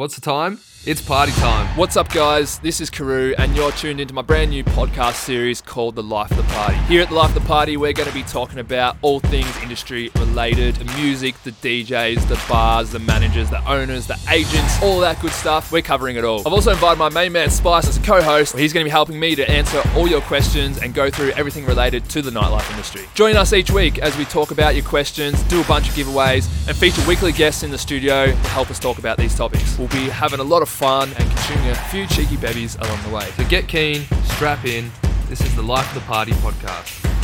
What's the time? It's party time. What's up, guys? This is Carew, and you're tuned into my brand new podcast series called The Life of the Party. Here at The Life of the Party, we're going to be talking about all things industry related the music, the DJs, the bars, the managers, the owners, the agents, all that good stuff. We're covering it all. I've also invited my main man Spice as a co host. He's going to be helping me to answer all your questions and go through everything related to the nightlife industry. Join us each week as we talk about your questions, do a bunch of giveaways, and feature weekly guests in the studio to help us talk about these topics. We'll be having a lot of fun and consuming a few cheeky bevies along the way. So get keen, strap in. This is the Life of the Party podcast.